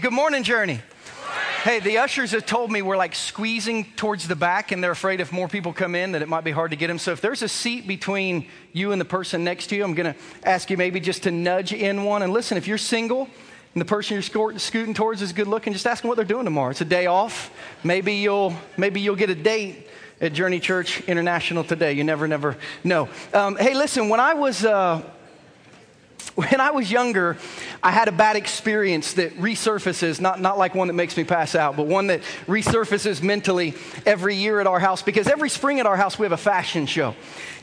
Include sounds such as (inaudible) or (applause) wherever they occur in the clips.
Good morning, Journey. Hey, the ushers have told me we're like squeezing towards the back, and they're afraid if more people come in that it might be hard to get them. So if there's a seat between you and the person next to you, I'm going to ask you maybe just to nudge in one. And listen, if you're single and the person you're scooting towards is good looking, just ask them what they're doing tomorrow. It's a day off. Maybe you'll maybe you'll get a date at Journey Church International today. You never, never know. Um, hey, listen, when I was. Uh, when I was younger, I had a bad experience that resurfaces, not, not like one that makes me pass out, but one that resurfaces mentally every year at our house because every spring at our house we have a fashion show.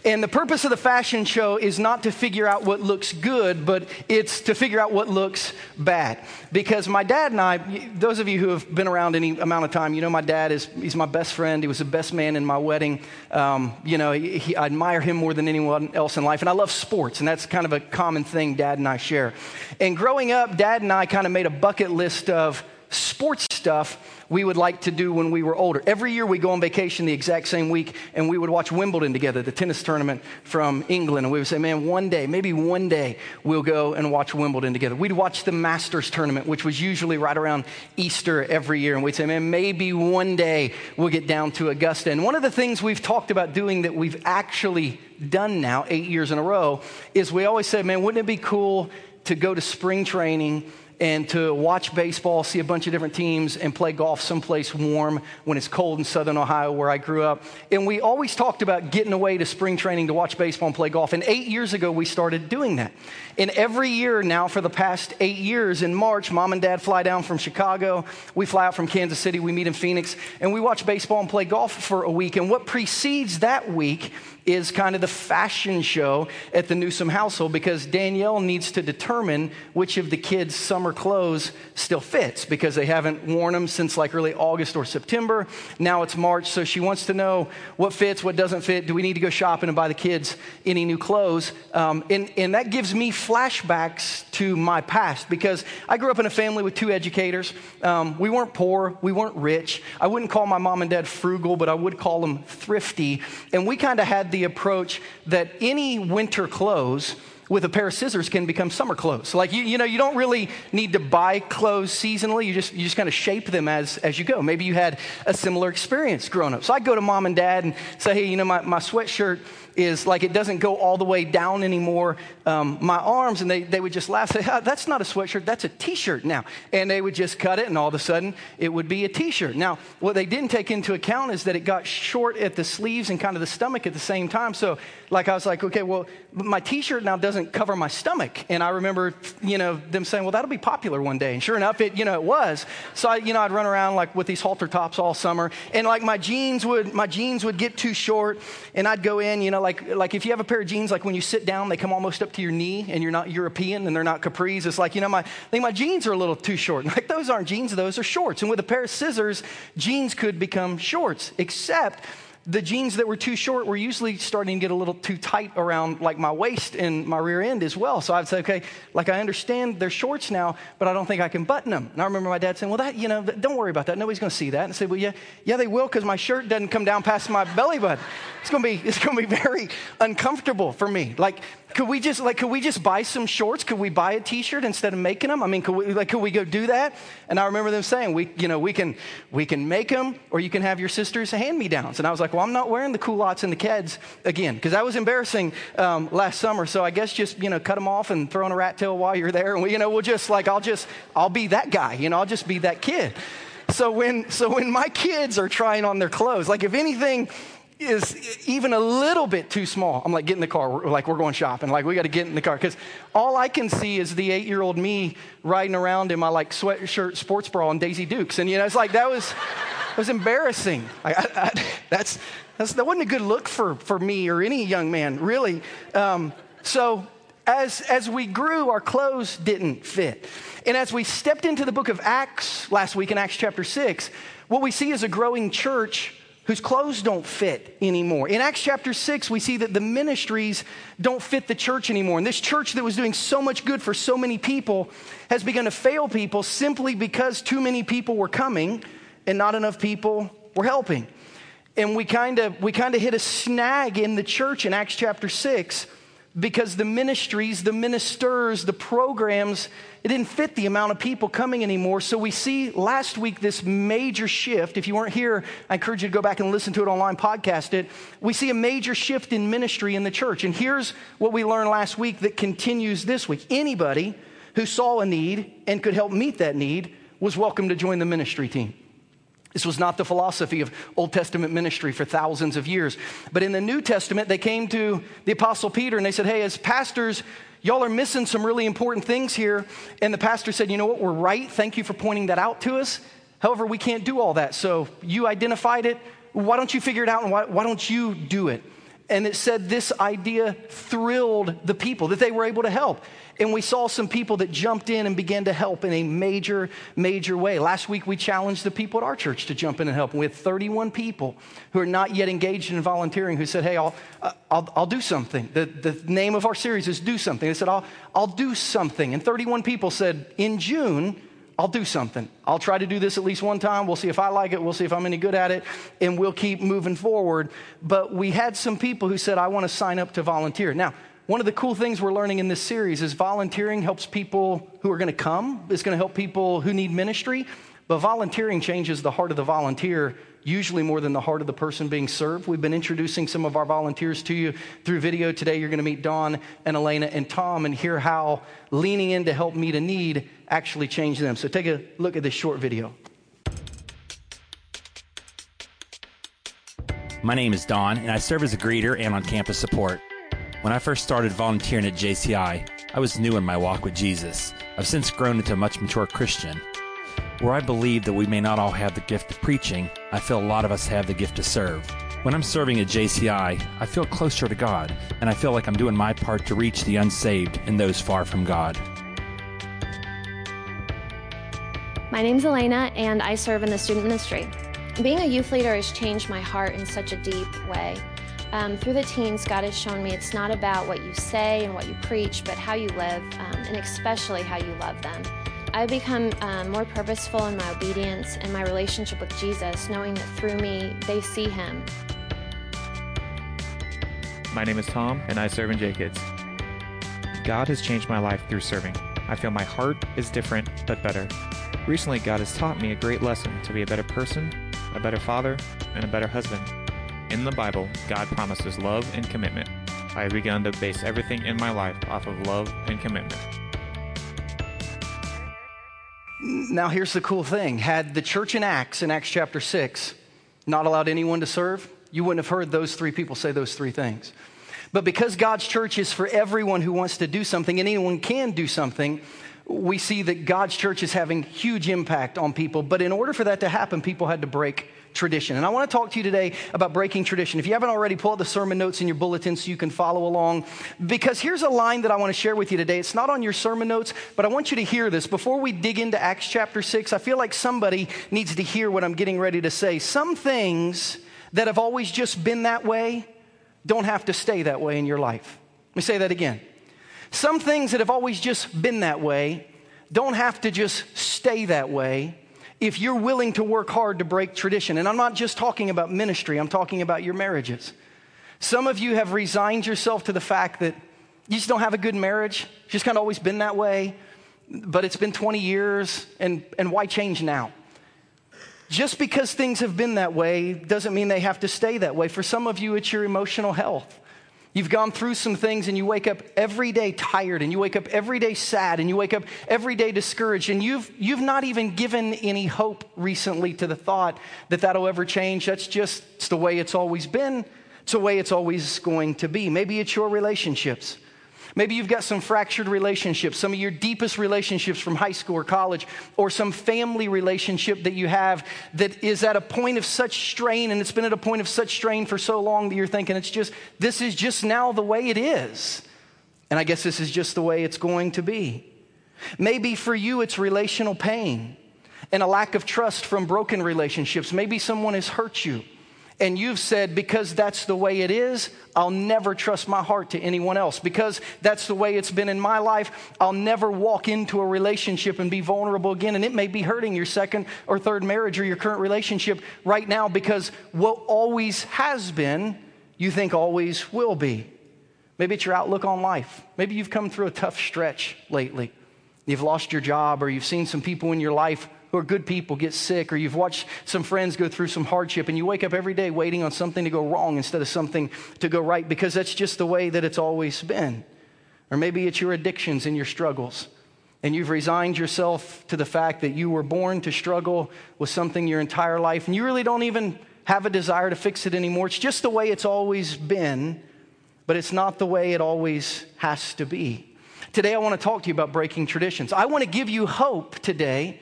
And the purpose of the fashion show is not to figure out what looks good, but it's to figure out what looks bad. Because my dad and I, those of you who have been around any amount of time, you know my dad is he's my best friend. He was the best man in my wedding. Um, you know, he, he, I admire him more than anyone else in life. And I love sports, and that's kind of a common thing dad and I share. And growing up, dad and I kind of made a bucket list of sports stuff we would like to do when we were older. Every year we go on vacation the exact same week and we would watch Wimbledon together, the tennis tournament from England. And we would say, man, one day, maybe one day we'll go and watch Wimbledon together. We'd watch the Masters tournament, which was usually right around Easter every year. And we'd say, man, maybe one day we'll get down to Augusta. And one of the things we've talked about doing that we've actually done now, eight years in a row, is we always said, man, wouldn't it be cool to go to spring training and to watch baseball, see a bunch of different teams, and play golf someplace warm when it's cold in southern Ohio, where I grew up. And we always talked about getting away to spring training to watch baseball and play golf. And eight years ago, we started doing that. And every year now, for the past eight years, in March, mom and dad fly down from Chicago. We fly out from Kansas City. We meet in Phoenix. And we watch baseball and play golf for a week. And what precedes that week is kind of the fashion show at the Newsom household because Danielle needs to determine which of the kids' summer clothes still fits because they haven't worn them since like early August or September. Now it's March, so she wants to know what fits, what doesn't fit. Do we need to go shopping and buy the kids any new clothes? Um, and, and that gives me flashbacks to my past because I grew up in a family with two educators. Um, we weren't poor, we weren't rich. I wouldn't call my mom and dad frugal, but I would call them thrifty. And we kind of had the approach that any winter clothes with a pair of scissors can become summer clothes. Like you, you know, you don't really need to buy clothes seasonally. You just you just kind of shape them as as you go. Maybe you had a similar experience growing up. So I go to mom and dad and say, hey, you know, my, my sweatshirt is like it doesn't go all the way down anymore, um, my arms, and they, they would just laugh, say, oh, that's not a sweatshirt, that's a t shirt now. And they would just cut it, and all of a sudden it would be a t shirt. Now, what they didn't take into account is that it got short at the sleeves and kind of the stomach at the same time. So, like, I was like, okay, well, my t shirt now doesn't cover my stomach. And I remember, you know, them saying, well, that'll be popular one day. And sure enough, it, you know, it was. So, I, you know, I'd run around like with these halter tops all summer, and like my jeans would, my jeans would get too short, and I'd go in, you know, like, like if you have a pair of jeans, like when you sit down, they come almost up to your knee and you're not European and they're not capris. It's like, you know, my, I think my jeans are a little too short. (laughs) Like those aren't jeans, those are shorts. And with a pair of scissors, jeans could become shorts, except the jeans that were too short were usually starting to get a little too tight around like my waist and my rear end as well. So I'd say, okay, like I understand they're shorts now, but I don't think I can button them. And I remember my dad saying, well, that, you know, don't worry about that. Nobody's going to see that. And I said, well, yeah, yeah, they will because my shirt doesn't come down past my belly button. It's going to be, it's going to be very uncomfortable for me. Like could we just like could we just buy some shorts? Could we buy a T-shirt instead of making them? I mean, could we like could we go do that? And I remember them saying, we you know we can we can make them, or you can have your sister's hand me downs. And I was like, well, I'm not wearing the culottes and the keds again because that was embarrassing um, last summer. So I guess just you know cut them off and throw in a rat tail while you're there, and we, you know we'll just like I'll just I'll be that guy. You know I'll just be that kid. So when so when my kids are trying on their clothes, like if anything is even a little bit too small. I'm like, get in the car. We're, like, we're going shopping. Like, we got to get in the car. Because all I can see is the eight year old me riding around in my like sweatshirt sports bra and Daisy Dukes. And, you know, it's like, that was, that was embarrassing. I, I, that's, that's, that wasn't a good look for, for me or any young man, really. Um, so, as, as we grew, our clothes didn't fit. And as we stepped into the book of Acts last week in Acts chapter 6, what we see is a growing church whose clothes don't fit anymore. In Acts chapter 6, we see that the ministries don't fit the church anymore. And this church that was doing so much good for so many people has begun to fail people simply because too many people were coming and not enough people were helping. And we kind of we kind of hit a snag in the church in Acts chapter 6 because the ministries, the ministers, the programs, it didn't fit the amount of people coming anymore. So we see last week this major shift. If you weren't here, I encourage you to go back and listen to it online, podcast it. We see a major shift in ministry in the church. And here's what we learned last week that continues this week. Anybody who saw a need and could help meet that need was welcome to join the ministry team. This was not the philosophy of Old Testament ministry for thousands of years. But in the New Testament, they came to the Apostle Peter and they said, Hey, as pastors, y'all are missing some really important things here. And the pastor said, You know what? We're right. Thank you for pointing that out to us. However, we can't do all that. So you identified it. Why don't you figure it out and why, why don't you do it? And it said this idea thrilled the people that they were able to help. And we saw some people that jumped in and began to help in a major, major way. Last week, we challenged the people at our church to jump in and help. And we had 31 people who are not yet engaged in volunteering who said, Hey, I'll, uh, I'll, I'll do something. The, the name of our series is Do Something. They said, I'll, I'll do something. And 31 people said, In June, I'll do something. I'll try to do this at least one time. We'll see if I like it. We'll see if I'm any good at it. And we'll keep moving forward. But we had some people who said, I want to sign up to volunteer. Now, one of the cool things we're learning in this series is volunteering helps people who are going to come, it's going to help people who need ministry. But volunteering changes the heart of the volunteer, usually more than the heart of the person being served. We've been introducing some of our volunteers to you through video. Today, you're going to meet Don and Elena and Tom and hear how leaning in to help meet a need actually changed them. So, take a look at this short video. My name is Don, and I serve as a greeter and on campus support. When I first started volunteering at JCI, I was new in my walk with Jesus. I've since grown into a much mature Christian. Where I believe that we may not all have the gift of preaching, I feel a lot of us have the gift to serve. When I'm serving at JCI, I feel closer to God, and I feel like I'm doing my part to reach the unsaved and those far from God. My name's Elena, and I serve in the student ministry. Being a youth leader has changed my heart in such a deep way. Um, through the teens, God has shown me it's not about what you say and what you preach, but how you live, um, and especially how you love them. I've become um, more purposeful in my obedience and my relationship with Jesus, knowing that through me, they see Him. My name is Tom, and I serve in J Kids. God has changed my life through serving. I feel my heart is different, but better. Recently, God has taught me a great lesson to be a better person, a better father, and a better husband. In the Bible, God promises love and commitment. I have begun to base everything in my life off of love and commitment. Now, here's the cool thing had the church in Acts, in Acts chapter 6, not allowed anyone to serve, you wouldn't have heard those three people say those three things. But because God's church is for everyone who wants to do something, and anyone can do something, we see that God's church is having huge impact on people. But in order for that to happen, people had to break tradition. And I want to talk to you today about breaking tradition. If you haven't already, pull out the sermon notes in your bulletin so you can follow along. Because here's a line that I want to share with you today. It's not on your sermon notes, but I want you to hear this. Before we dig into Acts chapter 6, I feel like somebody needs to hear what I'm getting ready to say. Some things that have always just been that way don't have to stay that way in your life. Let me say that again. Some things that have always just been that way don't have to just stay that way if you're willing to work hard to break tradition. And I'm not just talking about ministry, I'm talking about your marriages. Some of you have resigned yourself to the fact that you just don't have a good marriage, it's just kind of always been that way, but it's been 20 years, and, and why change now? Just because things have been that way doesn't mean they have to stay that way. For some of you, it's your emotional health. You've gone through some things and you wake up every day tired and you wake up every day sad and you wake up every day discouraged and you've, you've not even given any hope recently to the thought that that'll ever change. That's just the way it's always been. It's the way it's always going to be. Maybe it's your relationships. Maybe you've got some fractured relationships, some of your deepest relationships from high school or college, or some family relationship that you have that is at a point of such strain and it's been at a point of such strain for so long that you're thinking it's just, this is just now the way it is. And I guess this is just the way it's going to be. Maybe for you, it's relational pain and a lack of trust from broken relationships. Maybe someone has hurt you and you've said, because that's the way it is, I'll never trust my heart to anyone else. Because that's the way it's been in my life, I'll never walk into a relationship and be vulnerable again. And it may be hurting your second or third marriage or your current relationship right now because what always has been, you think always will be. Maybe it's your outlook on life. Maybe you've come through a tough stretch lately. You've lost your job, or you've seen some people in your life who are good people get sick, or you've watched some friends go through some hardship, and you wake up every day waiting on something to go wrong instead of something to go right because that's just the way that it's always been. Or maybe it's your addictions and your struggles, and you've resigned yourself to the fact that you were born to struggle with something your entire life, and you really don't even have a desire to fix it anymore. It's just the way it's always been but it's not the way it always has to be. Today, I want to talk to you about breaking traditions. I want to give you hope today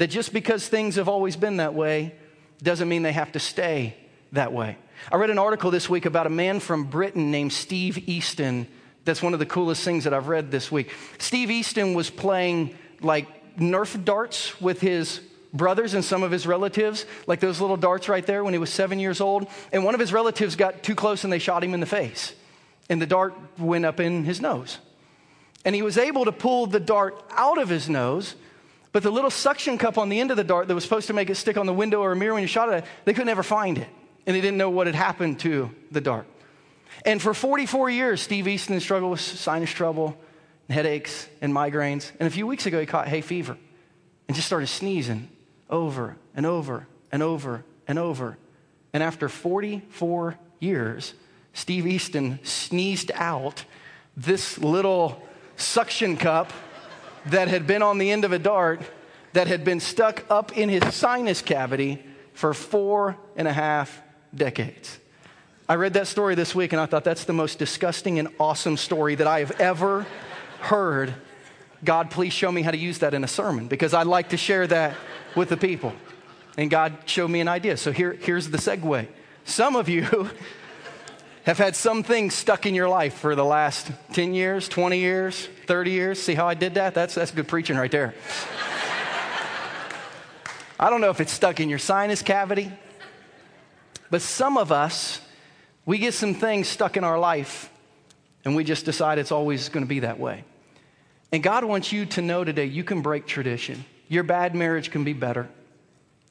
that just because things have always been that way doesn't mean they have to stay that way. I read an article this week about a man from Britain named Steve Easton. That's one of the coolest things that I've read this week. Steve Easton was playing like Nerf darts with his brothers and some of his relatives, like those little darts right there when he was seven years old. And one of his relatives got too close and they shot him in the face and the dart went up in his nose. And he was able to pull the dart out of his nose, but the little suction cup on the end of the dart that was supposed to make it stick on the window or a mirror when you shot it, they could never find it. And they didn't know what had happened to the dart. And for 44 years, Steve Easton struggled with sinus trouble, and headaches, and migraines. And a few weeks ago, he caught hay fever and just started sneezing over and over and over and over. And after 44 years, Steve Easton sneezed out this little suction cup that had been on the end of a dart that had been stuck up in his sinus cavity for four and a half decades. I read that story this week and I thought that's the most disgusting and awesome story that I have ever heard. God, please show me how to use that in a sermon because I'd like to share that with the people. And God showed me an idea. So here, here's the segue. Some of you have had some things stuck in your life for the last 10 years, 20 years, 30 years. See how I did that? That's, that's good preaching right there. I don't know if it's stuck in your sinus cavity, but some of us, we get some things stuck in our life and we just decide it's always going to be that way. And God wants you to know today you can break tradition. Your bad marriage can be better.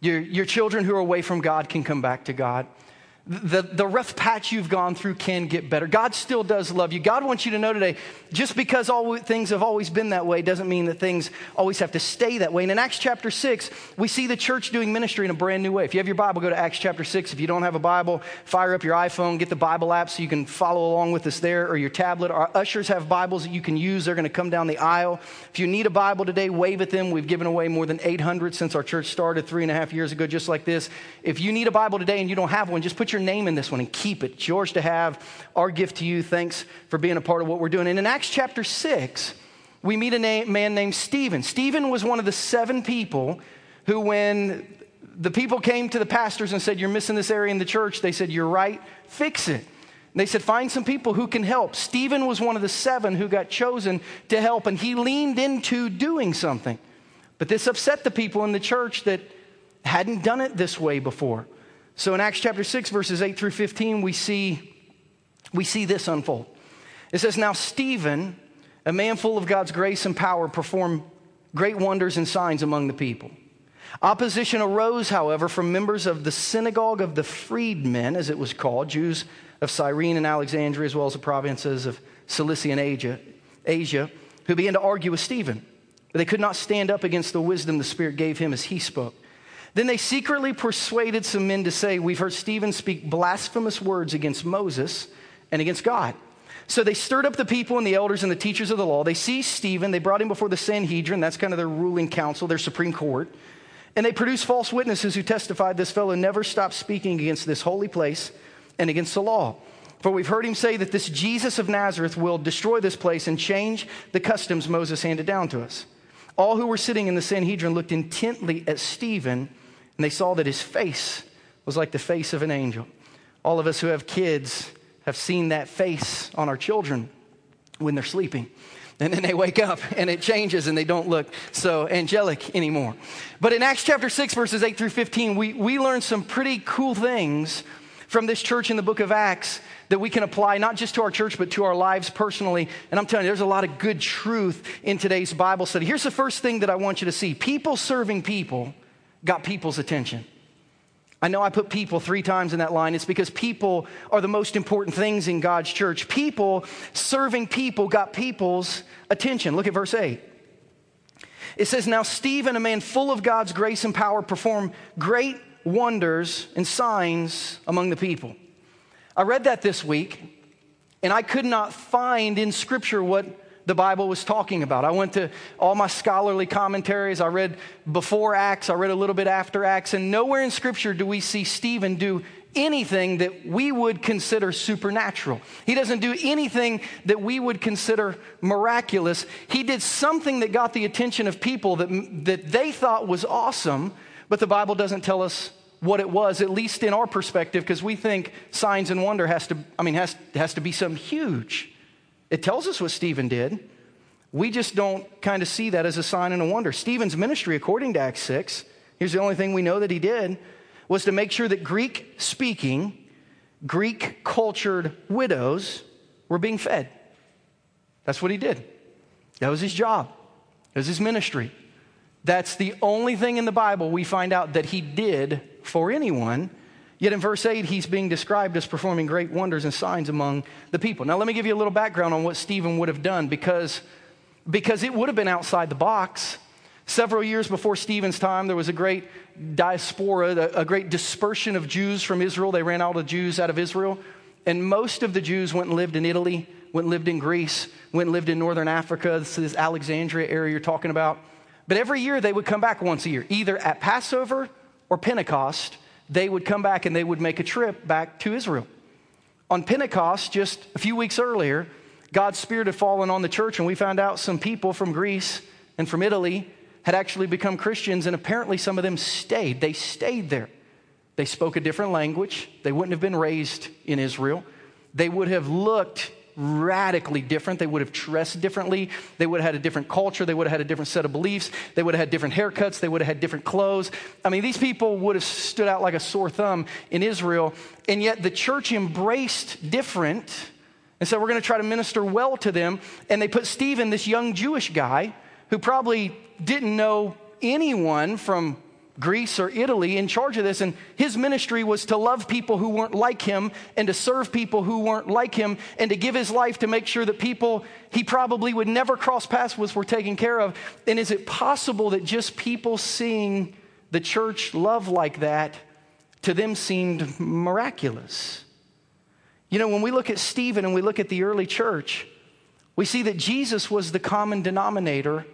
Your, your children who are away from God can come back to God the, the rough patch you've gone through can get better. God still does love you. God wants you to know today, just because all things have always been that way doesn't mean that things always have to stay that way. And in Acts chapter 6, we see the church doing ministry in a brand new way. If you have your Bible, go to Acts chapter 6. If you don't have a Bible, fire up your iPhone, get the Bible app so you can follow along with us there, or your tablet. Our ushers have Bibles that you can use. They're going to come down the aisle. If you need a Bible today, wave at them. We've given away more than 800 since our church started three and a half years ago, just like this. If you need a Bible today and you don't have one, just put your name in this one and keep it. It's yours to have. Our gift to you. Thanks for being a part of what we're doing. And in Acts chapter 6, we meet a man named Stephen. Stephen was one of the seven people who, when the people came to the pastors and said, You're missing this area in the church, they said, You're right, fix it. And they said, Find some people who can help. Stephen was one of the seven who got chosen to help, and he leaned into doing something. But this upset the people in the church that hadn't done it this way before. So in Acts chapter 6, verses 8 through 15, we see, we see this unfold. It says, Now Stephen, a man full of God's grace and power, performed great wonders and signs among the people. Opposition arose, however, from members of the synagogue of the freedmen, as it was called, Jews of Cyrene and Alexandria, as well as the provinces of Cilicia and Asia, Asia, who began to argue with Stephen. But they could not stand up against the wisdom the Spirit gave him as he spoke. Then they secretly persuaded some men to say, We've heard Stephen speak blasphemous words against Moses and against God. So they stirred up the people and the elders and the teachers of the law. They seized Stephen, they brought him before the Sanhedrin, that's kind of their ruling council, their supreme court. And they produced false witnesses who testified this fellow never stopped speaking against this holy place and against the law. For we've heard him say that this Jesus of Nazareth will destroy this place and change the customs Moses handed down to us. All who were sitting in the Sanhedrin looked intently at Stephen and they saw that his face was like the face of an angel. All of us who have kids have seen that face on our children when they're sleeping. And then they wake up and it changes and they don't look so angelic anymore. But in Acts chapter 6, verses 8 through 15, we, we learn some pretty cool things from this church in the book of Acts that we can apply not just to our church, but to our lives personally. And I'm telling you, there's a lot of good truth in today's Bible study. Here's the first thing that I want you to see people serving people got people's attention. I know I put people three times in that line. It's because people are the most important things in God's church. People serving people got people's attention. Look at verse 8. It says, Now Stephen, a man full of God's grace and power, performed great wonders and signs among the people. I read that this week, and I could not find in Scripture what the Bible was talking about. I went to all my scholarly commentaries. I read before Acts, I read a little bit after Acts, and nowhere in Scripture do we see Stephen do anything that we would consider supernatural. He doesn't do anything that we would consider miraculous. He did something that got the attention of people that, that they thought was awesome, but the Bible doesn't tell us what it was, at least in our perspective, because we think signs and wonder has to, I mean, has, has to be something huge. It tells us what Stephen did. We just don't kind of see that as a sign and a wonder. Stephen's ministry, according to Acts 6, here's the only thing we know that he did, was to make sure that Greek speaking, Greek cultured widows were being fed. That's what he did. That was his job, that was his ministry. That's the only thing in the Bible we find out that he did for anyone. Yet in verse 8, he's being described as performing great wonders and signs among the people. Now, let me give you a little background on what Stephen would have done because, because it would have been outside the box. Several years before Stephen's time, there was a great diaspora, a, great dispersion of Jews from Israel. They ran out of Jews out of Israel. And most of the Jews went and lived in Italy, went and lived in Greece, went and lived in northern Africa. This is Alexandria area you're talking about. But every year they would come back once a year, either at Passover or Pentecost they would come back and they would make a trip back to Israel. On Pentecost, just a few weeks earlier, God's Spirit had fallen on the church, and we found out some people from Greece and from Italy had actually become Christians, and apparently some of them stayed. They stayed there. They spoke a different language. They wouldn't have been raised in Israel. They would have looked radically different. They would have dressed differently. They would have had a different culture. They would have had a different set of beliefs. They would have had different haircuts. They would have had different clothes. I mean, these people would have stood out like a sore thumb in Israel. And yet the church embraced different. And so we're going to try to minister well to them. And they put Stephen, this young Jewish guy, who probably didn't know anyone from Greece or Italy in charge of this. And his ministry was to love people who weren't like him and to serve people who weren't like him and to give his life to make sure that people he probably would never cross paths with were taken care of. And is it possible that just people seeing the church love like that to them seemed miraculous? You know, when we look at Stephen and we look at the early church, we see that Jesus was the common denominator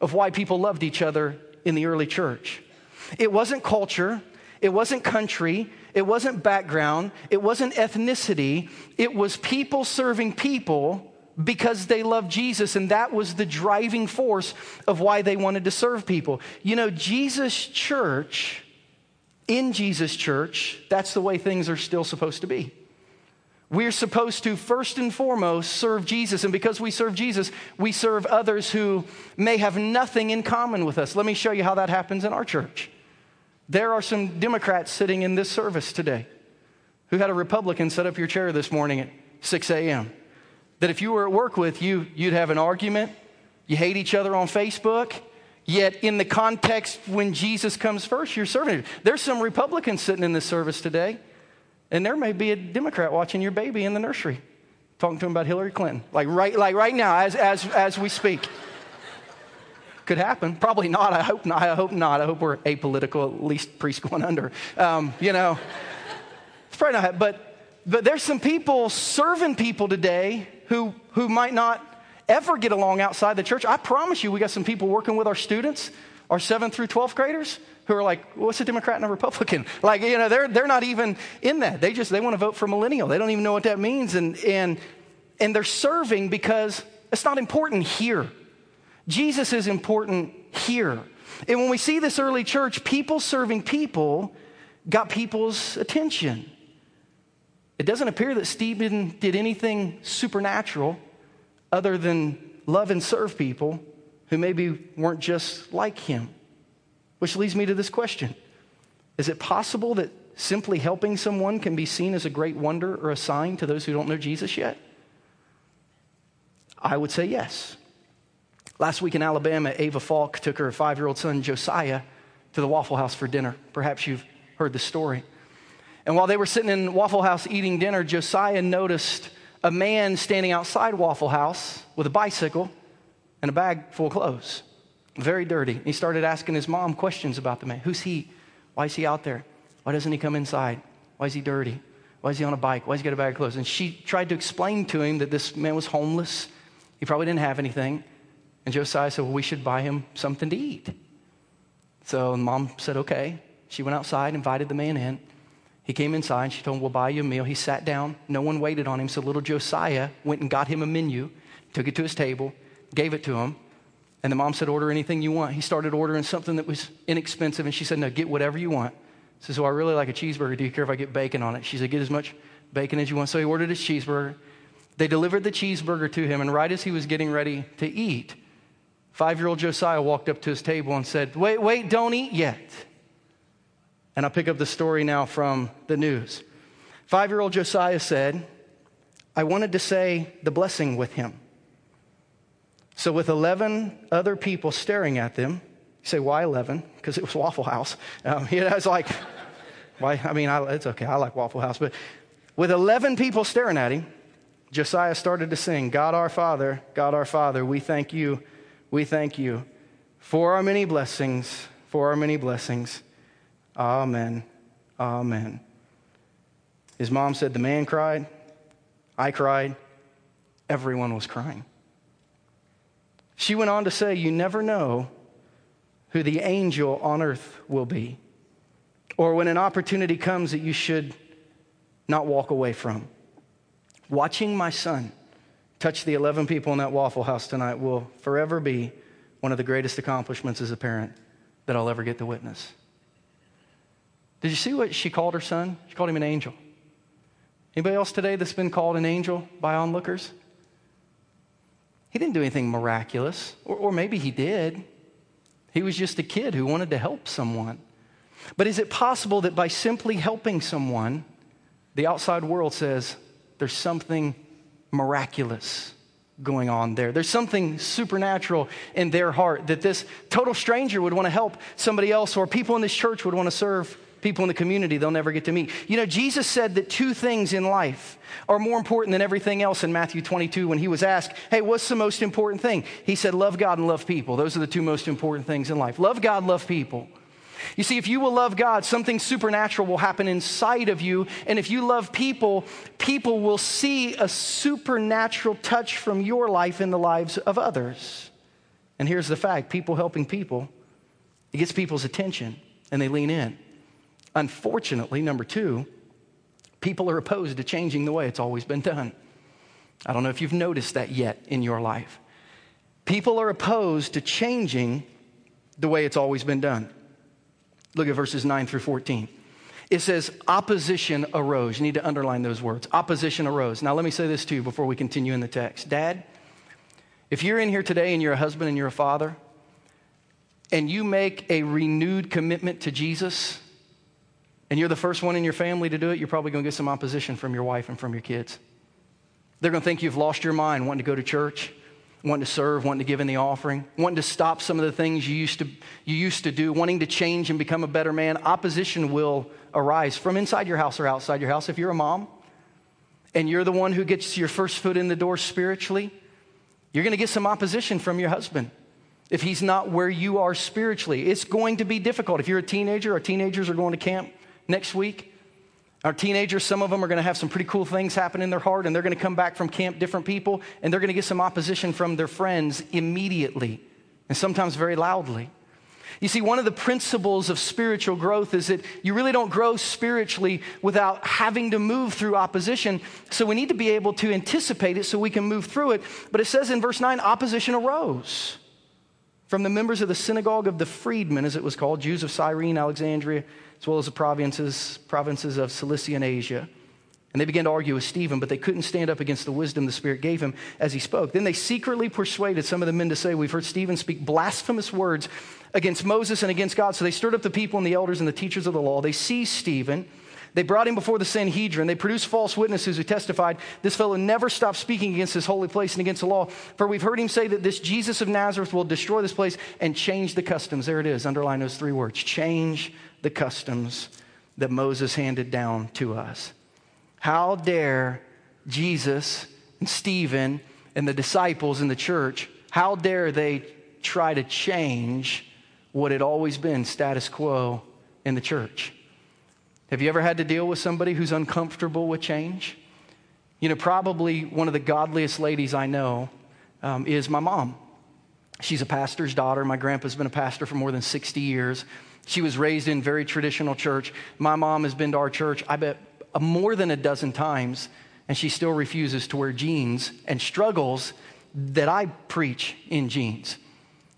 of why people loved each other in the early church. It wasn't culture, it wasn't country, it wasn't background, it wasn't ethnicity. It was people serving people because they loved Jesus, and that was the driving force of why they wanted to serve people. You know, Jesus' church, in Jesus' church, that's the way things are still supposed to be. We're supposed to first and foremost serve Jesus. And because we serve Jesus, we serve others who may have nothing in common with us. Let me show you how that happens in our church. There are some Democrats sitting in this service today who had a Republican set up your chair this morning at 6 a.m. That if you were at work with you, you'd have an argument. You hate each other on Facebook. Yet, in the context when Jesus comes first, you're serving. There's some Republicans sitting in this service today, and there may be a Democrat watching your baby in the nursery, talking to him about Hillary Clinton, like right, like right now, as, as, as we speak. Could happen. Probably not. I hope not. I hope not. I hope we're apolitical, at least preschool and under. Um, you know, it's probably not. But, but there's some people serving people today who, who might not ever get along outside the church. I promise you, we got some people working with our students, our 7th through 12th graders, who are like, what's a Democrat and a Republican? (laughs) Like, you know, they're, they're not even in that. They just, they want to vote for millennial. They don't even know what that means. And, and, and they're serving because it's not important here. Jesus is important here. And when we see this early church, people serving people got people's attention. It doesn't appear that Stephen did anything supernatural other than love and serve people who maybe weren't just like him. Which leads me to this question Is it possible that simply helping someone can be seen as a great wonder or a sign to those who don't know Jesus yet? I would say yes. Last week in Alabama, Ava Falk took her five year old son, Josiah, to the Waffle House for dinner. Perhaps you've heard the story. And while they were sitting in Waffle House eating dinner, Josiah noticed a man standing outside Waffle House with a bicycle and a bag full of clothes, very dirty. He started asking his mom questions about the man. Who's he? Why is he out there? Why doesn't he come inside? Why is he dirty? Why is he on a bike? Why does he got a bag of clothes? And she tried to explain to him that this man was homeless. He probably didn't have anything. And Josiah said, Well, we should buy him something to eat. So mom said, Okay. She went outside, invited the man in. He came inside and she told him, We'll buy you a meal. He sat down. No one waited on him. So little Josiah went and got him a menu, took it to his table, gave it to him. And the mom said, Order anything you want. He started ordering something that was inexpensive. And she said, No, get whatever you want. He says, Well, I really like a cheeseburger. Do you care if I get bacon on it? She said, Get as much bacon as you want. So he ordered his cheeseburger. They delivered the cheeseburger to him. And right as he was getting ready to eat, five year old Josiah walked up to his table and said, Wait, wait, don't eat yet. And I'll pick up the story now from the news. Five year old Josiah said, I wanted to say the blessing with him. So, with 11 other people staring at them, you say, why 11? Because it was Waffle House. Um, (laughs) you know, it's like, why? I mean, I, it's okay. I like Waffle House. But with 11 people staring at him, Josiah started to sing, God our Father, God our Father, we thank you, we thank you for our many blessings, for our many blessings. Amen. Amen. His mom said, The man cried. I cried. Everyone was crying. She went on to say, You never know who the angel on earth will be, or when an opportunity comes that you should not walk away from. Watching my son touch the 11 people in that Waffle House tonight will forever be one of the greatest accomplishments as a parent that I'll ever get to witness. Did you see what she called her son? She called him an angel. Anybody else today that's been called an angel by onlookers? He didn't do anything miraculous, or, or maybe he did. He was just a kid who wanted to help someone. But is it possible that by simply helping someone, the outside world says there's something miraculous going on there? There's something supernatural in their heart that this total stranger would want to help somebody else, or people in this church would want to serve people in the community they'll never get to meet. You know, Jesus said that two things in life are more important than everything else in Matthew 22 when he was asked, Hey, what's the most important thing? He said, Love God and love people. Those are the two most important things in life. Love God, love people. You see, if you will love God, something supernatural will happen inside of you. And if you love people, people will see a supernatural touch from your life in the lives of others. And here's the fact people helping people, it gets people's attention and they lean in. Unfortunately, number two, people are opposed to changing the way it's always been done. I don't know if you've noticed that yet in your life. People are opposed to changing the way it's always been done. Look at verses 9 through 14. It says, opposition arose. You need to underline those words. Opposition arose. Now, let me say this to you before we continue in the text. Dad, if you're in here today and you're a husband and you're a father, and you make a renewed commitment to Jesus, and you're the first one in your family to do it, you're probably going to get some opposition from your wife and from your kids. They're going to think you've lost your mind wanting to go to church, wanting to serve, wanting to give in the offering, wanting to stop some of the things you used to, you used to do, wanting to change and become a better man. Opposition will arise from inside your house or outside your house. If you're a mom and you're the one who gets your first foot in the door spiritually, you're going to get some opposition from your husband if he's not where you are spiritually. It's going to be difficult. If you're a teenager, or teenagers are going to camp next week. Our teenagers, some of them are going to have some pretty cool things happen in their heart, and they're going to come back from camp different people, and they're going to get some opposition from their friends immediately, and sometimes very loudly. You see, one of the principles of spiritual growth is that you really don't grow spiritually without having to move through opposition. So we need to be able to anticipate it so we can move through it. But it says in verse 9, opposition arose from the members of the synagogue of the freedmen, as it was called, Jews of Cyrene, Alexandria, as well as the provinces, provinces of Cilicia and Asia. And they began to argue with Stephen, but they couldn't stand up against the wisdom the Spirit gave him as he spoke. Then they secretly persuaded some of the men to say, We've heard Stephen speak blasphemous words against Moses and against God. So they stirred up the people and the elders and the teachers of the law. They seized Stephen. They brought him before the Sanhedrin. They produced false witnesses who testified, This fellow never stopped speaking against this holy place and against the law. For we've heard him say that this Jesus of Nazareth will destroy this place and change the customs. There it is. Underline those three words change the customs that Moses handed down to us. How dare Jesus and Stephen and the disciples in the church, how dare they try to change what had always been status quo in the church? Have you ever had to deal with somebody who's uncomfortable with change? You know, probably one of the godliest ladies I know um, is my mom. She's a pastor's daughter. My grandpa's been a pastor for more than 60 years. She was raised in very traditional church. My mom has been to our church, I bet, uh, more than a dozen times, and she still refuses to wear jeans and struggles that I preach in jeans.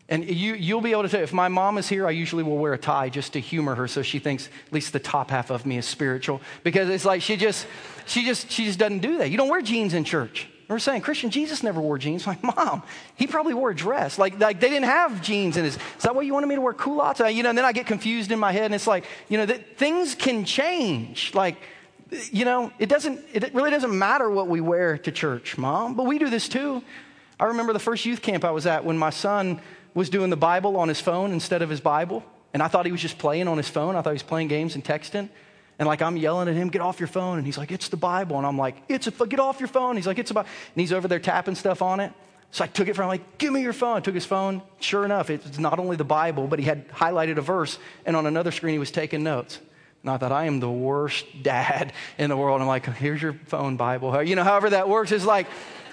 And you, you'll be able to tell, if my mom is here, I usually will wear a tie just to humor her so she thinks at least the top half of me is spiritual. Because it's like she just, she just, she just doesn't do that. You don't wear jeans in church. We're saying, Christian, Jesus never wore jeans. I'm (laughs) like, Mom, he probably wore a dress. Like, like they didn't have jeans in his. Is that why you wanted me to wear culottes? You know, and then I get confused in my head, and it's like, you know, that things can change. Like, you know, it doesn't, it really doesn't matter what we wear to church, Mom. But we do this too. I remember the first youth camp I was at when my son was doing the Bible on his phone instead of his Bible. And I thought he was just playing on his phone. I thought he was playing games and texting. And like I'm yelling at him, get off your phone. And he's like, it's the Bible. And I'm like, it's a, get off your phone. He's like, it's about, and he's over there tapping stuff on it. So I took it from him, like, give me your phone. I took his phone. Sure enough, it's not only the Bible, but he had highlighted a verse. And on another screen, he was taking notes. And I thought, I am the worst (laughs) dad in the world. I'm like, here's your phone Bible. You know, however that works. It's like,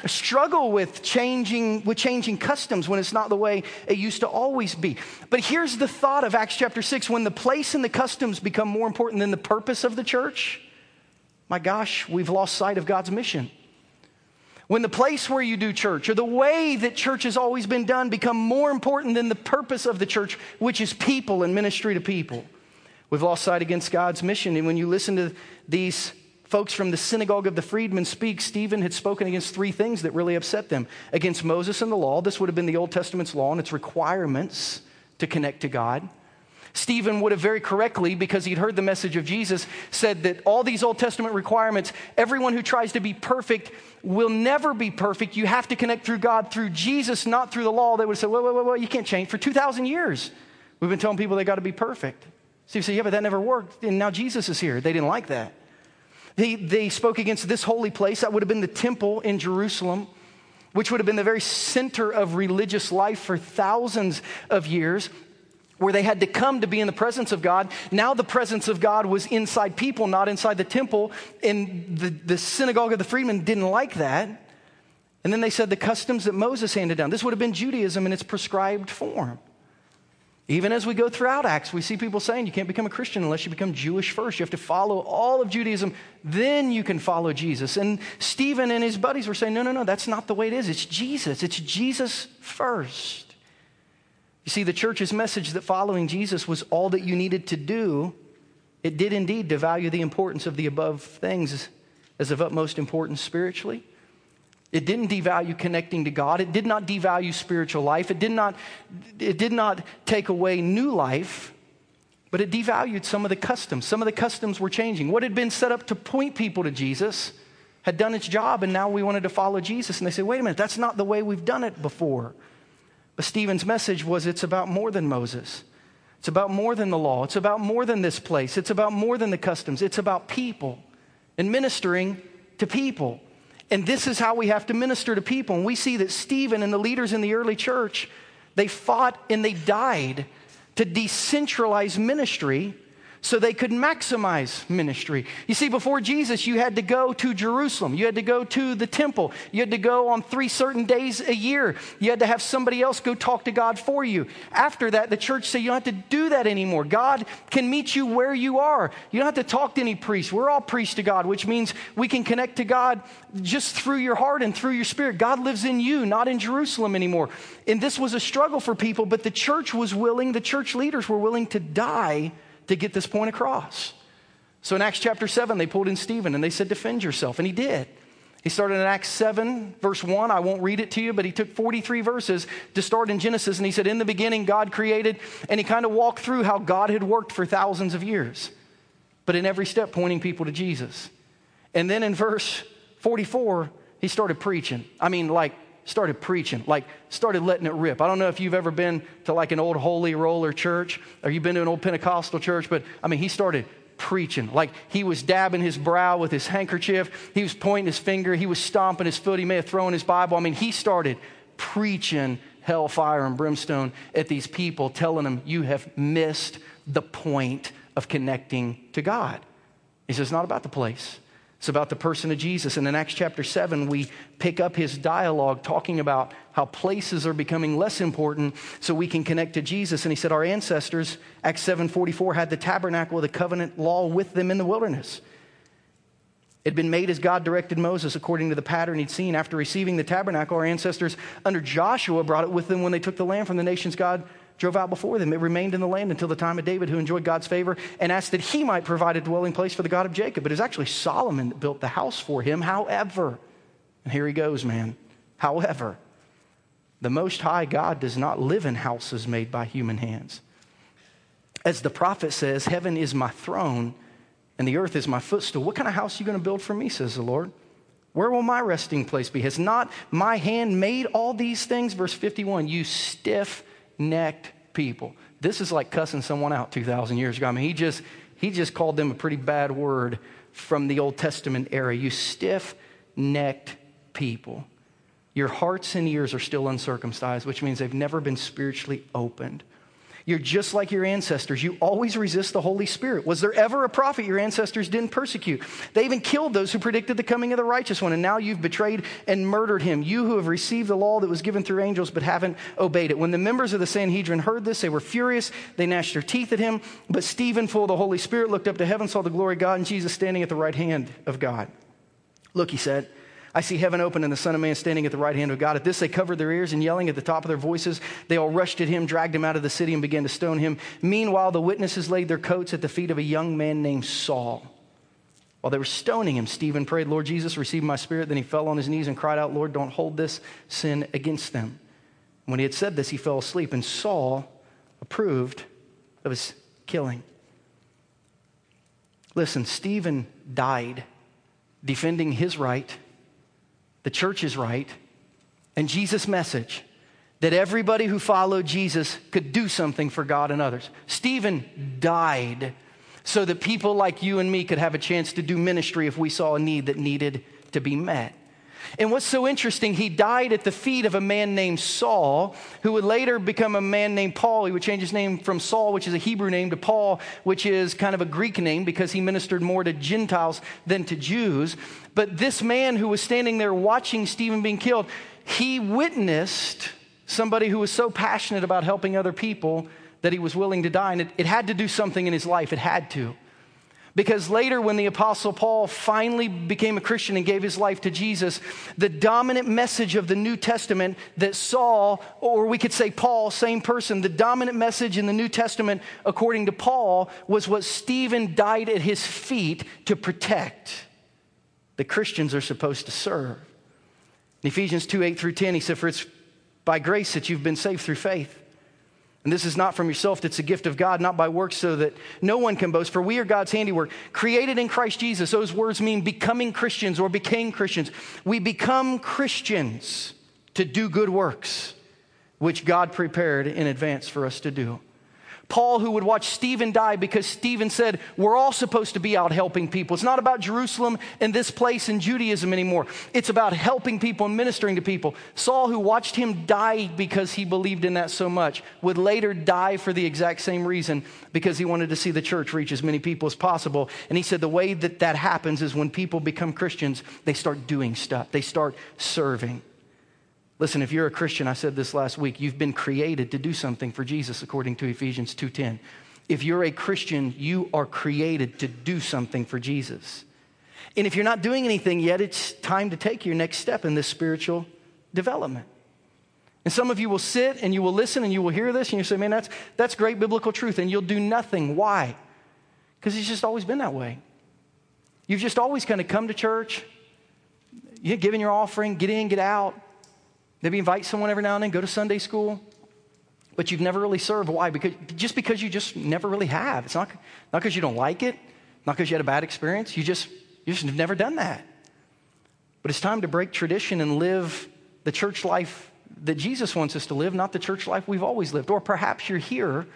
struggle with changing with changing customs when it's not the way it used to always be. But here's the thought of Acts chapter 6 when the place and the customs become more important than the purpose of the church, my gosh, we've lost sight of God's mission. When the place where you do church or the way that church has always been done become more important than the purpose of the church, which is people and ministry to people. We've lost sight against God's mission. And when you listen to these folks from the synagogue of the freedmen speak, Stephen had spoken against three things that really upset them against Moses and the law. This would have been the Old Testament's law and its requirements to connect to God. Stephen would have very correctly, because he'd heard the message of Jesus, said that all these Old Testament requirements, everyone who tries to be perfect will never be perfect. You have to connect through God through Jesus, not through the law. They would have said, wait, wait, wait, wait, you can't change. For 2,000 years, we've been telling people they got to be perfect. So you say, yeah, but that never worked. And now Jesus is here. They didn't like that. They, they spoke against this holy place. That would have been the temple in Jerusalem, which would have been the very center of religious life for thousands of years where they had to come to be in the presence of God. Now the presence of God was inside people, not inside the temple. And the, the synagogue of the freedmen didn't like that. And then they said the customs that Moses handed down. This would have been Judaism in its prescribed form. Even as we go throughout Acts, we see people saying you can't become a Christian unless you become Jewish first. You have to follow all of Judaism, then you can follow Jesus. And Stephen and his buddies were saying, no, no, no, that's not the way it is. It's Jesus. It's Jesus first. You see, the church's message that following Jesus was all that you needed to do, it did indeed devalue the importance of the above things as of utmost importance spiritually. It didn't devalue connecting to God. It did not devalue spiritual life. It did not, it did not take away new life, but it devalued some of the customs. Some of the customs were changing. What had been set up to point people to Jesus had done its job, and now we wanted to follow Jesus. And they said, wait a minute, that's not the way we've done it before. But Stephen's message was it's about more than Moses. It's about more than the law. It's about more than this place. It's about more than the customs. It's about people and ministering to people. And this is how we have to minister to people. And we see that Stephen and the leaders in the early church, they fought and they died to decentralize ministry so they could maximize ministry. You see, before Jesus, you had to go to Jerusalem. You had to go to the temple. You had to go on three certain days a year. You had to have somebody else go talk to God for you. After that, the church said, You don't have to do that anymore. God can meet you where you are. You don't have to talk to any priest. We're all priests to God, which means we can connect to God just through your heart and through your spirit. God lives in you, not in Jerusalem anymore. And this was a struggle for people, but the church was willing, the church leaders were willing to die to get this point across. So in Acts chapter 7, they pulled in Stephen and they said, Defend yourself. And he did. He started in Acts 7, verse 1. I won't read it to you, but he took 43 verses to start in Genesis. And he said, In the beginning, God created. And he kind of walked through how God had worked for thousands of years, but in every step pointing people to Jesus. And then in verse 44, he started preaching. I mean, like started preaching, like started letting it rip. I don't know if you've ever been to like an old holy roller church or you've been to an old Pentecostal church, but I mean, he started preaching. Like he was dabbing his brow with his handkerchief, he was pointing his finger, he was stomping his foot, he may have thrown his Bible. I mean, he started preaching hellfire and brimstone at these people, telling them, You have missed the point of connecting to God. He says, It's not about the place. It's about the person of Jesus. And in Acts chapter 7, we pick up his dialogue talking about how places are becoming less important so we can connect to Jesus. And he said, Our ancestors, Acts 7:44, had the tabernacle of the covenant law with them in the wilderness. It had been made as God directed Moses according to the pattern he'd seen. After receiving the tabernacle, our ancestors under Joshua brought it with them when they took the land from the nations God drove out before them. It remained in the land until the time of David, who enjoyed God's favor and asked that he might provide a dwelling place for the God of Jacob. But it was actually Solomon that built the house for him. However, and here he goes, man. However, the Most High God does not live in houses made by human hands. As the prophet says, Heaven is my throne and the earth is my footstool. What kind of house are you going to build for me, says the Lord? Where will my resting place be? Has not my hand made all these things? Verse 51 You stiff necked people. This is like cussing someone out 2,000 years ago. I mean, he just, he just called them a pretty bad word from the Old Testament era. You stiff necked people. Your hearts and ears are still uncircumcised, which means they've never been spiritually opened. You're just like your ancestors. You always resist the Holy Spirit. Was there ever a prophet your ancestors didn't persecute? They even killed those who predicted the coming of the righteous one, and now you've betrayed and murdered him. You who have received the law that was given through angels but haven't obeyed it. When the members of the Sanhedrin heard this, they were furious. They gnashed their teeth at him. But Stephen, full of the Holy Spirit, looked up to heaven, saw the glory of God, and Jesus standing at the right hand of God. Look, he said, I see heaven open and the Son of Man standing at the right hand of God. At this, they covered their ears and yelling at the top of their voices. They all rushed at him, dragged him out of the city, and began to stone him. Meanwhile, the witnesses laid their coats at the feet of a young man named Saul. While they were stoning him, Stephen prayed, Lord Jesus, receive my spirit. Then he fell on his knees and cried out, Lord, don't hold this sin against them. When he had said this, he fell asleep, and Saul approved of his killing. Listen, Stephen died defending his right the church is right, and Jesus' message that everybody who followed Jesus could do something for God and others. Stephen died so that people like you and me could have a chance to do ministry if we saw a need that needed to be met. And what's so interesting, he died at the feet of a man named Saul, who would later become a man named Paul. He would change his name from Saul, which is a Hebrew name, to Paul, which is kind of a Greek name because he ministered more to Gentiles than to Jews. But this man who was standing there watching Stephen being killed, he witnessed somebody who was so passionate about helping other people that he was willing to die. And it, it had to do something in his life, it had to. Because later, when the Apostle Paul finally became a Christian and gave his life to Jesus, the dominant message of the New Testament that Saul, or we could say Paul, same person, the dominant message in the New Testament, according to Paul, was what Stephen died at his feet to protect. The Christians are supposed to serve. In Ephesians 2 8 through 10, he said, For it's by grace that you've been saved through faith. And this is not from yourself, it's a gift of God, not by works, so that no one can boast. For we are God's handiwork, created in Christ Jesus. Those words mean becoming Christians or became Christians. We become Christians to do good works, which God prepared in advance for us to do. Paul, who would watch Stephen die because Stephen said, We're all supposed to be out helping people. It's not about Jerusalem and this place in Judaism anymore. It's about helping people and ministering to people. Saul, who watched him die because he believed in that so much, would later die for the exact same reason because he wanted to see the church reach as many people as possible. And he said, The way that that happens is when people become Christians, they start doing stuff, they start serving. Listen, if you're a Christian, I said this last week, you've been created to do something for Jesus according to Ephesians 2:10. If you're a Christian, you are created to do something for Jesus. And if you're not doing anything yet, it's time to take your next step in this spiritual development. And some of you will sit and you will listen and you will hear this and you say, man, that's, that's great biblical truth. And you'll do nothing. Why? Because it's just always been that way. You've just always kind of come to church, you've given your offering, get in, get out. Maybe invite someone every now and then, go to Sunday school, but you've never really served. Why? Because, just because you just never really have. It's not, not because you don't like it, not because you had a bad experience. You just, you just have never done that. But it's time to break tradition and live the church life that Jesus wants us to live, not the church life we've always lived. Or perhaps you're here, and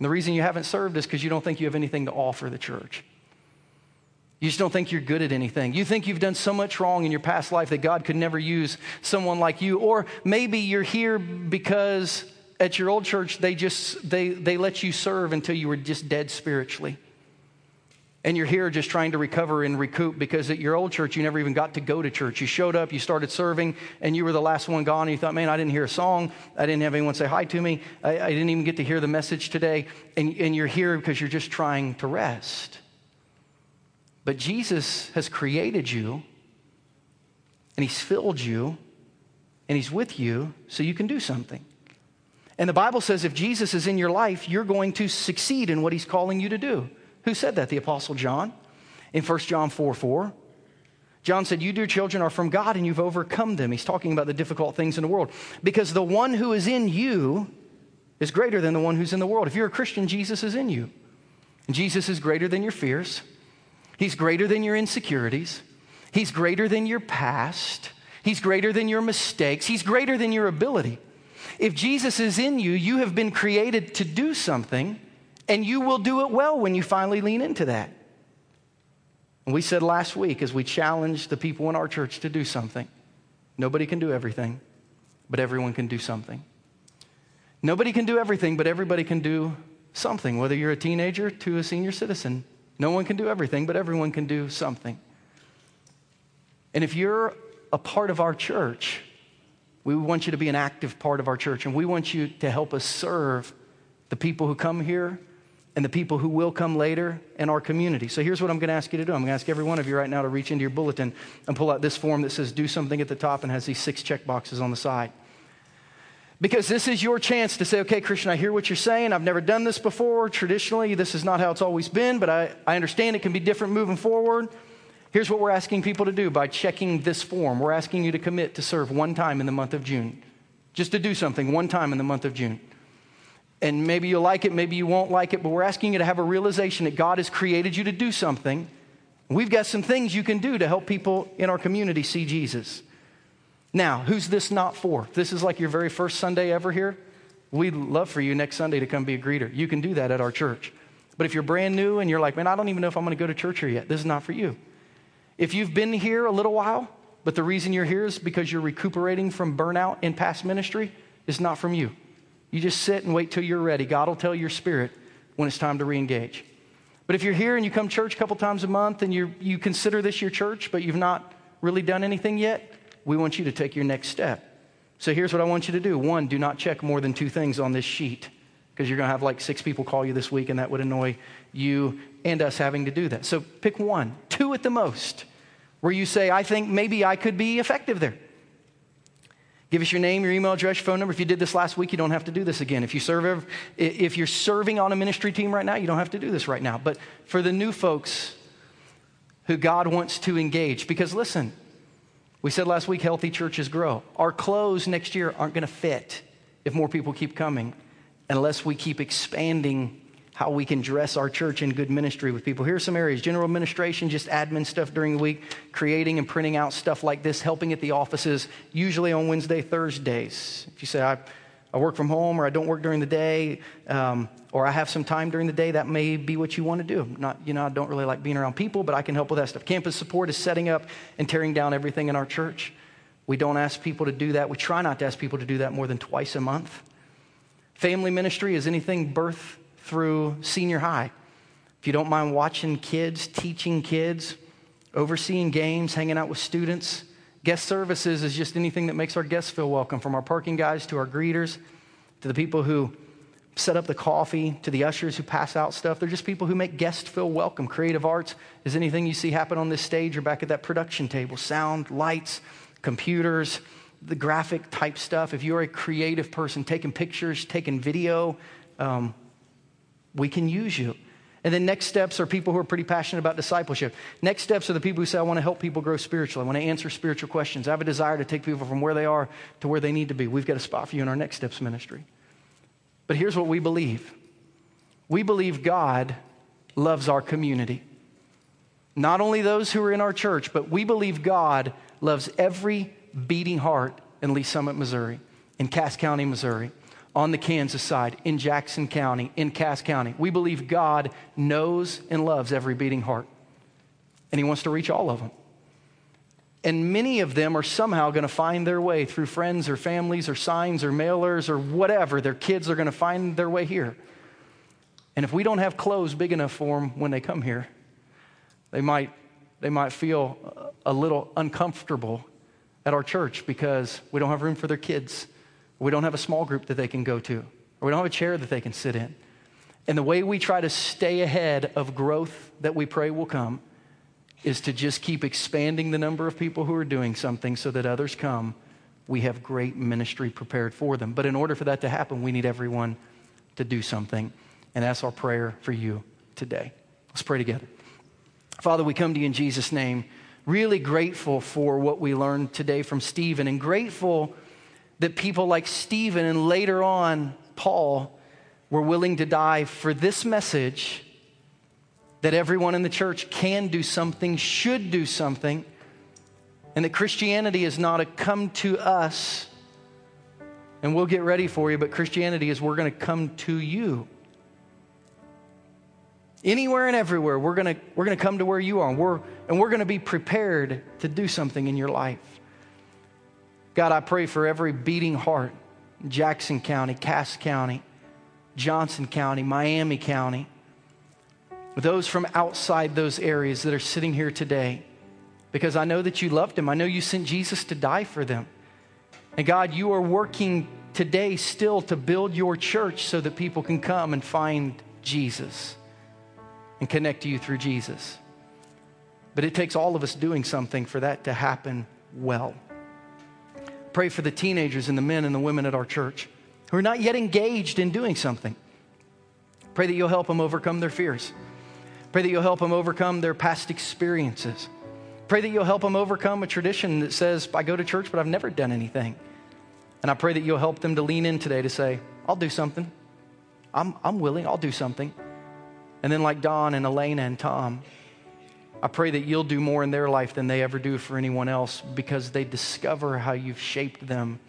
the reason you haven't served is because you don't think you have anything to offer the church. You just don't think you're good at anything. You think you've done so much wrong in your past life that God could never use someone like you. Or maybe you're here because at your old church they just they they let you serve until you were just dead spiritually. And you're here just trying to recover and recoup because at your old church you never even got to go to church. You showed up, you started serving, and you were the last one gone. And you thought, man, I didn't hear a song. I didn't have anyone say hi to me. I, I didn't even get to hear the message today. And, and you're here because you're just trying to rest. But Jesus has created you, and He's filled you, and He's with you so you can do something. And the Bible says if Jesus is in your life, you're going to succeed in what He's calling you to do. Who said that? The Apostle John in 1 John 4 4. John said, You, dear children, are from God and you've overcome them. He's talking about the difficult things in the world. Because the one who is in you is greater than the one who's in the world. If you're a Christian, Jesus is in you. And Jesus is greater than your fears. He's greater than your insecurities. He's greater than your past. He's greater than your mistakes. He's greater than your ability. If Jesus is in you, you have been created to do something, and you will do it well when you finally lean into that. And we said last week as we challenged the people in our church to do something nobody can do everything, but everyone can do something. Nobody can do everything, but everybody can do something, whether you're a teenager to a senior citizen. No one can do everything, but everyone can do something. And if you're a part of our church, we want you to be an active part of our church, and we want you to help us serve the people who come here and the people who will come later in our community. So here's what I'm going to ask you to do. I'm going to ask every one of you right now to reach into your bulletin and pull out this form that says do something at the top and has these six check boxes on the side. Because this is your chance to say, okay, Christian, I hear what you're saying. I've never done this before. Traditionally, this is not how it's always been, but I, I understand it can be different moving forward. Here's what we're asking people to do by checking this form. We're asking you to commit to serve one time in the month of June, just to do something one time in the month of June. And maybe you'll like it, maybe you won't like it, but we're asking you to have a realization that God has created you to do something. We've got some things you can do to help people in our community see Jesus. Now, who's this not for? This is like your very first Sunday ever here. We'd love for you next Sunday to come be a greeter. You can do that at our church. But if you're brand new and you're like, man, I don't even know if I'm going to go to church here yet, this is not for you. If you've been here a little while, but the reason you're here is because you're recuperating from burnout in past ministry, it's not from you. You just sit and wait till you're ready. God will tell your spirit when it's time to re engage. But if you're here and you come church a couple times a month and you you consider this your church, but you've not really done anything yet, we want you to take your next step. So here's what I want you to do. One, do not check more than two things on this sheet because you're going to have like six people call you this week and that would annoy you and us having to do that. So pick one, two at the most, where you say, I think maybe I could be effective there. Give us your name, your email address, phone number. If you did this last week, you don't have to do this again. If you serve, if you're serving on a ministry team right now, you don't have to do this right now. But for the new folks who God wants to engage, because listen, we said last week, healthy churches grow. Our clothes next year aren't going to fit if more people keep coming unless we keep expanding how we can dress our church in good ministry with people. Here are some areas general administration, just admin stuff during the week, creating and printing out stuff like this, helping at the offices, usually on Wednesday, Thursdays. If you say, I, I work from home or I don't work during the day, um, or I have some time during the day, that may be what you want to do. Not, you know, I don't really like being around people, but I can help with that stuff. Campus support is setting up and tearing down everything in our church. We don't ask people to do that. We try not to ask people to do that more than twice a month. Family ministry is anything birth through senior high. If you don't mind watching kids, teaching kids, overseeing games, hanging out with students, guest services is just anything that makes our guests feel welcome, from our parking guys to our greeters to the people who set up the coffee to the ushers who pass out stuff. They're just people who make guests feel welcome. Creative arts is anything you see happen on this stage or back at that production table sound, lights, computers, the graphic type stuff. If you're a creative person, taking pictures, taking video, um, we can use you. And then next steps are people who are pretty passionate about discipleship. Next steps are the people who say, I want to help people grow spiritually. I want to answer spiritual questions. I have a desire to take people from where they are to where they need to be. We've got a spot for you in our next steps ministry. But here's what we believe we believe God loves our community. Not only those who are in our church, but we believe God loves every beating heart in Lee's Summit, Missouri, in Cass County, Missouri, on the Kansas side, in Jackson County, in Cass County. We believe God knows and loves every beating heart. and He wants to reach all of them. And many of them are somehow going to find their way through friends or families or signs or mailers or whatever. Their kids are going to find their way here. And if we don't have clothes big enough for them when they come here, they might, they might feel a little uncomfortable at our church because we don't have room for their kids. We don't have a small group that they can go to, or we don't have a chair that they can sit in. And the way we try to stay ahead of growth that we pray will come is to just keep expanding the number of people who are doing something so that others come. We have great ministry prepared for them. But in order for that to happen, we need everyone to do something. And that's our prayer for you today. Let's pray together. Father, we come to you in Jesus' name, really grateful for what we learned today from Stephen, and grateful that people like Stephen and later on Paul were willing to die for this message that everyone in the church can do something, should do something, and that Christianity is not a come to us and we'll get ready for you, but Christianity is we're going to come to you. Anywhere and everywhere, we're going to, we're going to come to where you are, and we're, and we're going to be prepared to do something in your life. God, I pray for every beating heart, in Jackson County, Cass County, Johnson County, Miami County, those from outside those areas that are sitting here today because I know that you loved them. I know you sent Jesus to die for them. And God, you are working today still to build your church so that people can come and find Jesus and connect to you through Jesus. But it takes all of us doing something for that to happen well. Pray for the teenagers and the men and the women at our church who are not yet engaged in doing something. Pray that you'll help them overcome their fears. Pray that you'll help them overcome their past experiences. Pray that you'll help them overcome a tradition that says, I go to church, but I've never done anything. And I pray that you'll help them to lean in today to say, I'll do something. I'm, I'm willing, I'll do something. And then, like Don and Elena and Tom, I pray that you'll do more in their life than they ever do for anyone else because they discover how you've shaped them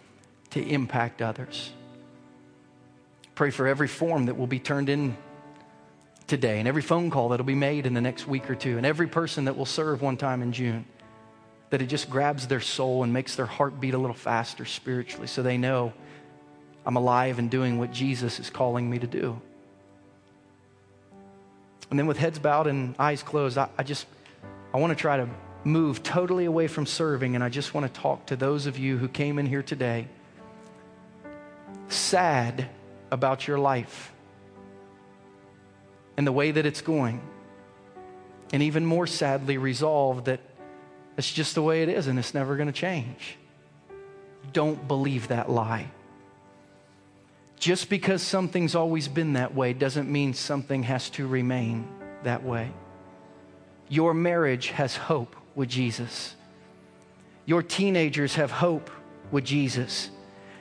to impact others. Pray for every form that will be turned in today, and every phone call that'll be made in the next week or two, and every person that will serve one time in June, that it just grabs their soul and makes their heart beat a little faster spiritually so they know I'm alive and doing what Jesus is calling me to do. And then with heads bowed and eyes closed, I, I just I want to try to move totally away from serving, and I just want to talk to those of you who came in here today sad about your life and the way that it's going. And even more sadly, resolved that it's just the way it is and it's never going to change. Don't believe that lie. Just because something's always been that way doesn't mean something has to remain that way. Your marriage has hope with Jesus. Your teenagers have hope with Jesus.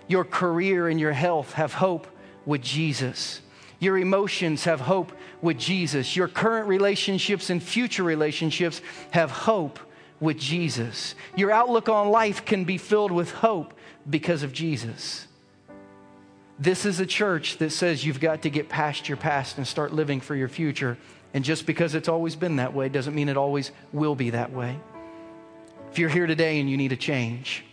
Your career and your health have hope with Jesus. Your emotions have hope with Jesus. Your current relationships and future relationships have hope with Jesus. Your outlook on life can be filled with hope because of Jesus. This is a church that says you've got to get past your past and start living for your future. And just because it's always been that way doesn't mean it always will be that way. If you're here today and you need a change,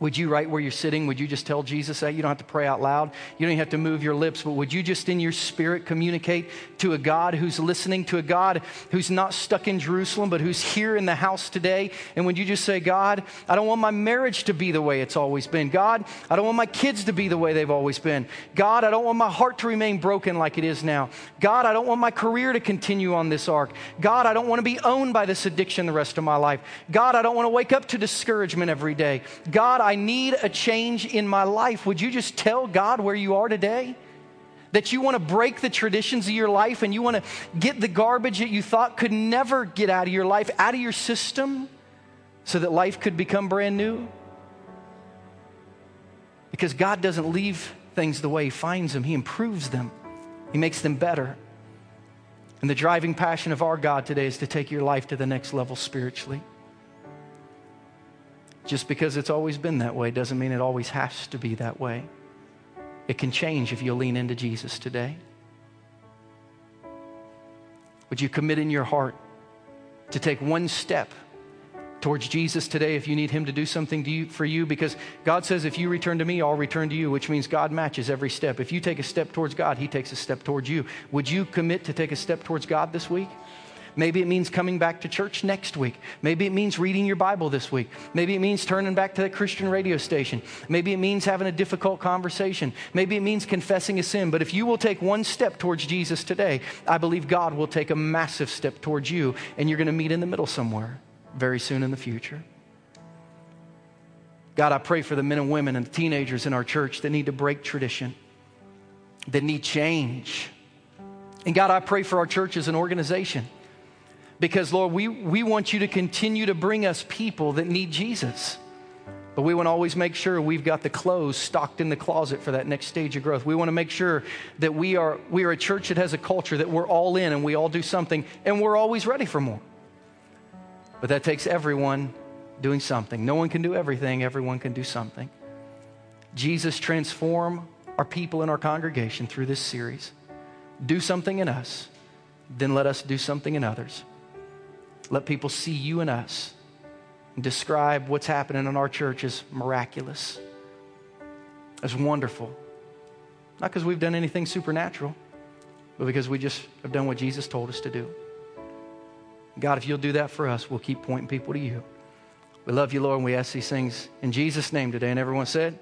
would you, right where you're sitting, would you just tell Jesus that? You don't have to pray out loud. You don't even have to move your lips, but would you just in your spirit communicate to a God who's listening, to a God who's not stuck in Jerusalem, but who's here in the house today? And would you just say, God, I don't want my marriage to be the way it's always been. God, I don't want my kids to be the way they've always been. God, I don't want my heart to remain broken like it is now. God, I don't want my career to continue on this arc. God, I don't want to be owned by this addiction the rest of my life. God, I don't want to wake up to discouragement every day. God, I need a change in my life, would you just tell God where you are today? That you want to break the traditions of your life and you want to get the garbage that you thought could never get out of your life, out of your system, so that life could become brand new? Because God doesn't leave things the way He finds them, He improves them, He makes them better. And the driving passion of our God today is to take your life to the next level spiritually. Just because it's always been that way doesn't mean it always has to be that way. It can change if you lean into Jesus today. Would you commit in your heart to take one step towards Jesus today if you need Him to do something to you, for you because God says, if you return to me, I'll return to you, which means God matches every step. If you take a step towards God, He takes a step towards you. Would you commit to take a step towards God this week? Maybe it means coming back to church next week. Maybe it means reading your Bible this week. Maybe it means turning back to that Christian radio station. Maybe it means having a difficult conversation. Maybe it means confessing a sin. But if you will take one step towards Jesus today, I believe God will take a massive step towards you, and you're going to meet in the middle somewhere very soon in the future. God, I pray for the men and women and the teenagers in our church that need to break tradition, that need change. And God, I pray for our church as an organization because, Lord, we, we want you to continue to bring us people that need Jesus. But we want to always make sure we've got the clothes stocked in the closet for that next stage of growth. We want to make sure that we are, we are a church that has a culture that we're all in and we all do something and we're always ready for more. But that takes everyone doing something. No one can do everything, everyone can do something. Jesus, transform our people in our congregation through this series. Do something in us, then let us do something in others. Let people see you and us and describe what's happening in our church as miraculous, as wonderful. Not because we've done anything supernatural, but because we just have done what Jesus told us to do. God, if you'll do that for us, we'll keep pointing people to you. We love you, Lord, and we ask these things in Jesus' name today. And everyone said,